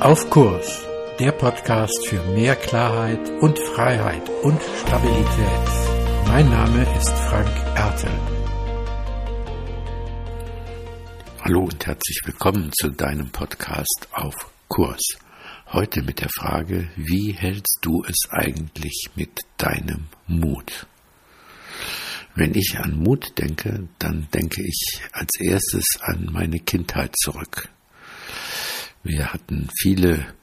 Auf Kurs, der Podcast für mehr Klarheit und Freiheit und Stabilität. Mein Name ist Frank Ertel. Hallo und herzlich willkommen zu deinem Podcast Auf Kurs. Heute mit der Frage, wie hältst du es eigentlich mit deinem Mut? Wenn ich an Mut denke, dann denke ich als erstes an meine Kindheit zurück. Wir hatten viele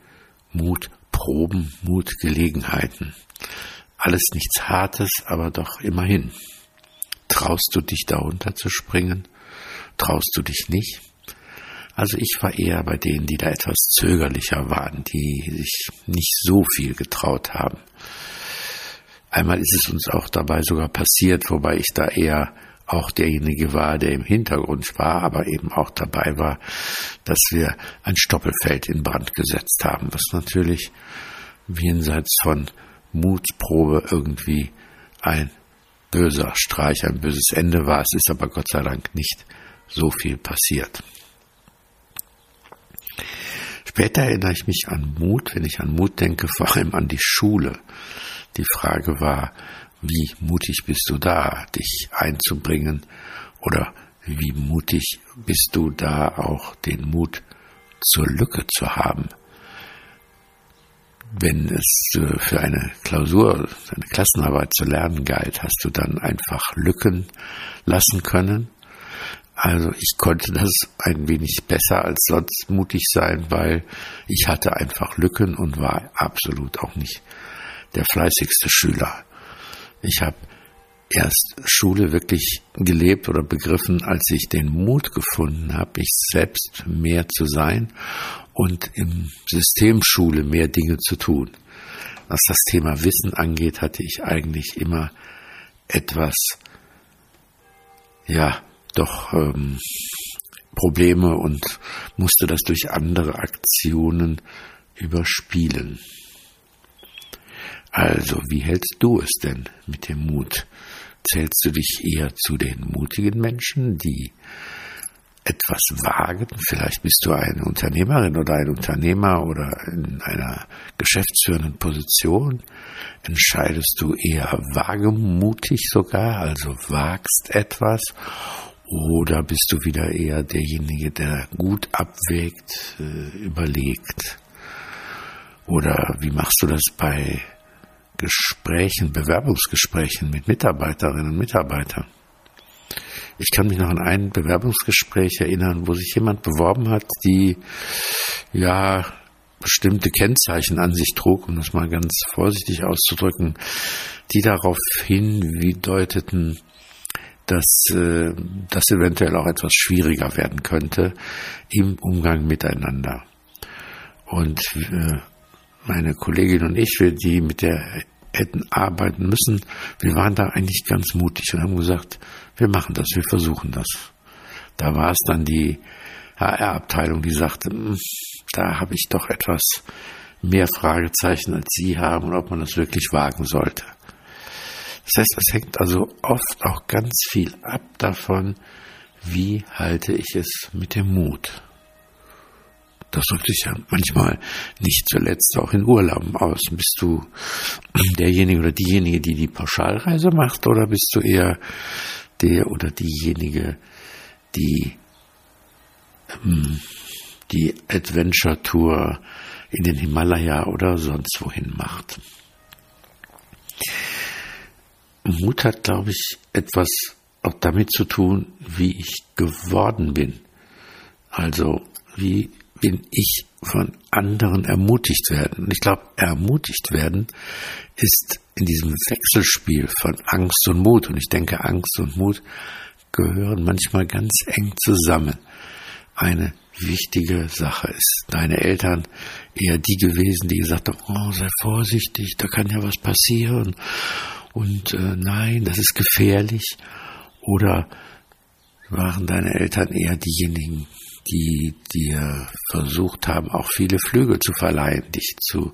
Mutproben, Mutgelegenheiten. Alles nichts Hartes, aber doch immerhin. Traust du dich darunter zu springen? Traust du dich nicht? Also ich war eher bei denen, die da etwas zögerlicher waren, die sich nicht so viel getraut haben. Einmal ist es uns auch dabei sogar passiert, wobei ich da eher auch derjenige war, der im Hintergrund war, aber eben auch dabei war, dass wir ein Stoppelfeld in Brand gesetzt haben, was natürlich jenseits von Mutprobe irgendwie ein böser Streich, ein böses Ende war. Es ist aber Gott sei Dank nicht so viel passiert. Später erinnere ich mich an Mut, wenn ich an Mut denke, vor allem an die Schule. Die Frage war, wie mutig bist du da, dich einzubringen oder wie mutig bist du da auch den Mut zur Lücke zu haben. Wenn es äh, für eine Klausur, eine Klassenarbeit zu lernen galt, hast du dann einfach Lücken lassen können. Also ich konnte das ein wenig besser als sonst mutig sein, weil ich hatte einfach Lücken und war absolut auch nicht der fleißigste Schüler. Ich habe erst Schule wirklich gelebt oder begriffen, als ich den Mut gefunden habe, ich selbst mehr zu sein und im System Schule mehr Dinge zu tun. Was das Thema Wissen angeht, hatte ich eigentlich immer etwas, ja, doch ähm, Probleme und musste das durch andere Aktionen überspielen. Also, wie hältst du es denn mit dem Mut? Zählst du dich eher zu den mutigen Menschen, die etwas wagen? Vielleicht bist du eine Unternehmerin oder ein Unternehmer oder in einer geschäftsführenden Position. Entscheidest du eher wagemutig sogar, also wagst etwas? Oder bist du wieder eher derjenige, der gut abwägt, äh, überlegt? Oder wie machst du das bei Gesprächen, Bewerbungsgesprächen mit Mitarbeiterinnen und Mitarbeitern. Ich kann mich noch an ein Bewerbungsgespräch erinnern, wo sich jemand beworben hat, die ja bestimmte Kennzeichen an sich trug, um das mal ganz vorsichtig auszudrücken, die darauf hindeuteten, dass äh, das eventuell auch etwas schwieriger werden könnte im Umgang miteinander. Und äh, meine Kollegin und ich, wir die mit der hätten arbeiten müssen, wir waren da eigentlich ganz mutig und haben gesagt, wir machen das, wir versuchen das. Da war es dann die HR-Abteilung, die sagte, hm, da habe ich doch etwas mehr Fragezeichen als Sie haben und ob man das wirklich wagen sollte. Das heißt, es hängt also oft auch ganz viel ab davon, wie halte ich es mit dem Mut. Das drückt sich ja manchmal nicht zuletzt auch in Urlauben aus. Bist du derjenige oder diejenige, die die Pauschalreise macht, oder bist du eher der oder diejenige, die ähm, die Adventure Tour in den Himalaya oder sonst wohin macht? Mut hat, glaube ich, etwas auch damit zu tun, wie ich geworden bin. Also wie bin ich von anderen ermutigt werden. Und ich glaube, ermutigt werden ist in diesem Wechselspiel von Angst und Mut. Und ich denke, Angst und Mut gehören manchmal ganz eng zusammen. Eine wichtige Sache ist deine Eltern eher die gewesen, die gesagt haben, oh, sei vorsichtig, da kann ja was passieren und äh, nein, das ist gefährlich. Oder waren deine Eltern eher diejenigen, die dir versucht haben, auch viele Flügel zu verleihen, dich zu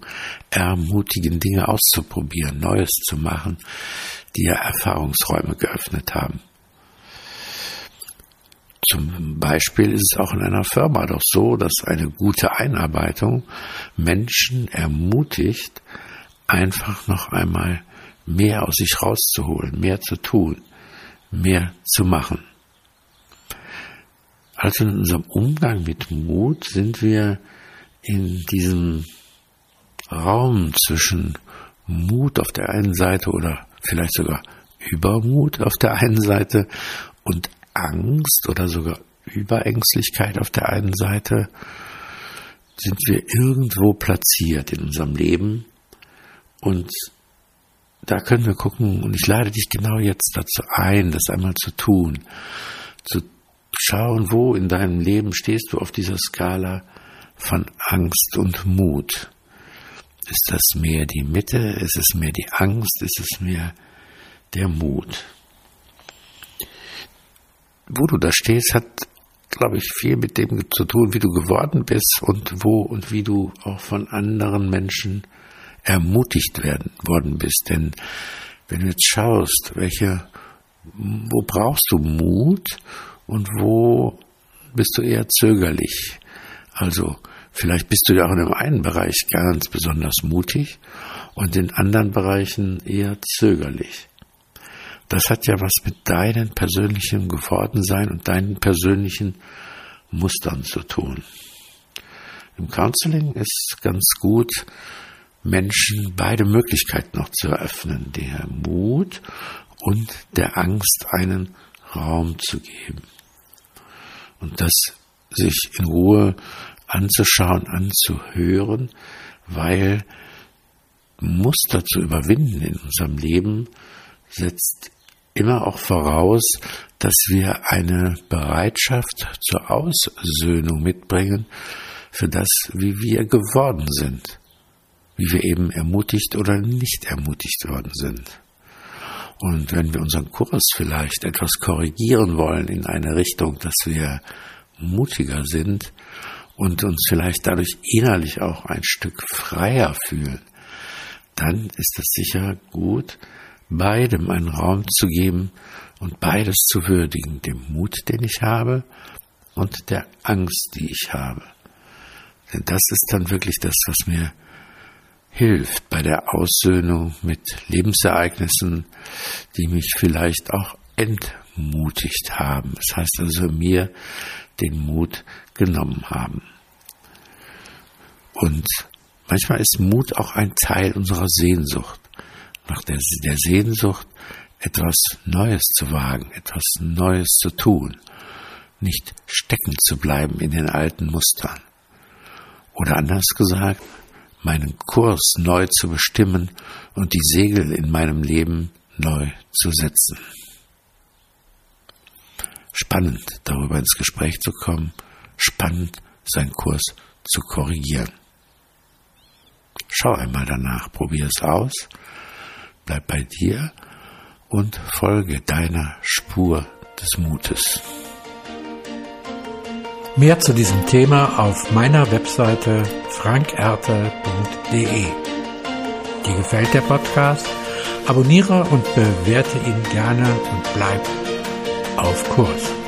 ermutigen, Dinge auszuprobieren, Neues zu machen, dir Erfahrungsräume geöffnet haben. Zum Beispiel ist es auch in einer Firma doch so, dass eine gute Einarbeitung Menschen ermutigt, einfach noch einmal mehr aus sich rauszuholen, mehr zu tun, mehr zu machen. Also in unserem Umgang mit Mut sind wir in diesem Raum zwischen Mut auf der einen Seite oder vielleicht sogar Übermut auf der einen Seite und Angst oder sogar Überängstlichkeit auf der einen Seite, sind wir irgendwo platziert in unserem Leben. Und da können wir gucken und ich lade dich genau jetzt dazu ein, das einmal zu tun, zu schauen, wo in deinem Leben stehst du auf dieser Skala von Angst und Mut. Ist das mehr die Mitte? Ist es mehr die Angst? Ist es mehr der Mut? Wo du da stehst, hat, glaube ich, viel mit dem zu tun, wie du geworden bist und wo und wie du auch von anderen Menschen ermutigt werden worden bist. Denn wenn du jetzt schaust, welche, wo brauchst du Mut und wo bist du eher zögerlich? Also vielleicht bist du ja auch in einem einen Bereich ganz besonders mutig und in anderen Bereichen eher zögerlich. Das hat ja was mit deinem persönlichen Gewordensein und deinen persönlichen Mustern zu tun. Im Counseling ist ganz gut, Menschen beide Möglichkeiten noch zu eröffnen, der Mut und der Angst einen Raum zu geben. Und das sich in Ruhe anzuschauen, anzuhören, weil Muster zu überwinden in unserem Leben setzt immer auch voraus, dass wir eine Bereitschaft zur Aussöhnung mitbringen für das, wie wir geworden sind wie wir eben ermutigt oder nicht ermutigt worden sind. Und wenn wir unseren Kurs vielleicht etwas korrigieren wollen in eine Richtung, dass wir mutiger sind und uns vielleicht dadurch innerlich auch ein Stück freier fühlen, dann ist es sicher gut, beidem einen Raum zu geben und beides zu würdigen, dem Mut, den ich habe und der Angst, die ich habe. Denn das ist dann wirklich das, was mir hilft bei der Aussöhnung mit Lebensereignissen, die mich vielleicht auch entmutigt haben. Das heißt also mir den Mut genommen haben. Und manchmal ist Mut auch ein Teil unserer Sehnsucht, nach der, der Sehnsucht, etwas Neues zu wagen, etwas Neues zu tun, nicht stecken zu bleiben in den alten Mustern. Oder anders gesagt, meinen Kurs neu zu bestimmen und die Segel in meinem Leben neu zu setzen. Spannend, darüber ins Gespräch zu kommen, spannend, seinen Kurs zu korrigieren. Schau einmal danach, probier es aus, bleib bei dir und folge deiner Spur des Mutes. Mehr zu diesem Thema auf meiner Webseite frankerte.de. Dir gefällt der Podcast? Abonniere und bewerte ihn gerne und bleib auf Kurs.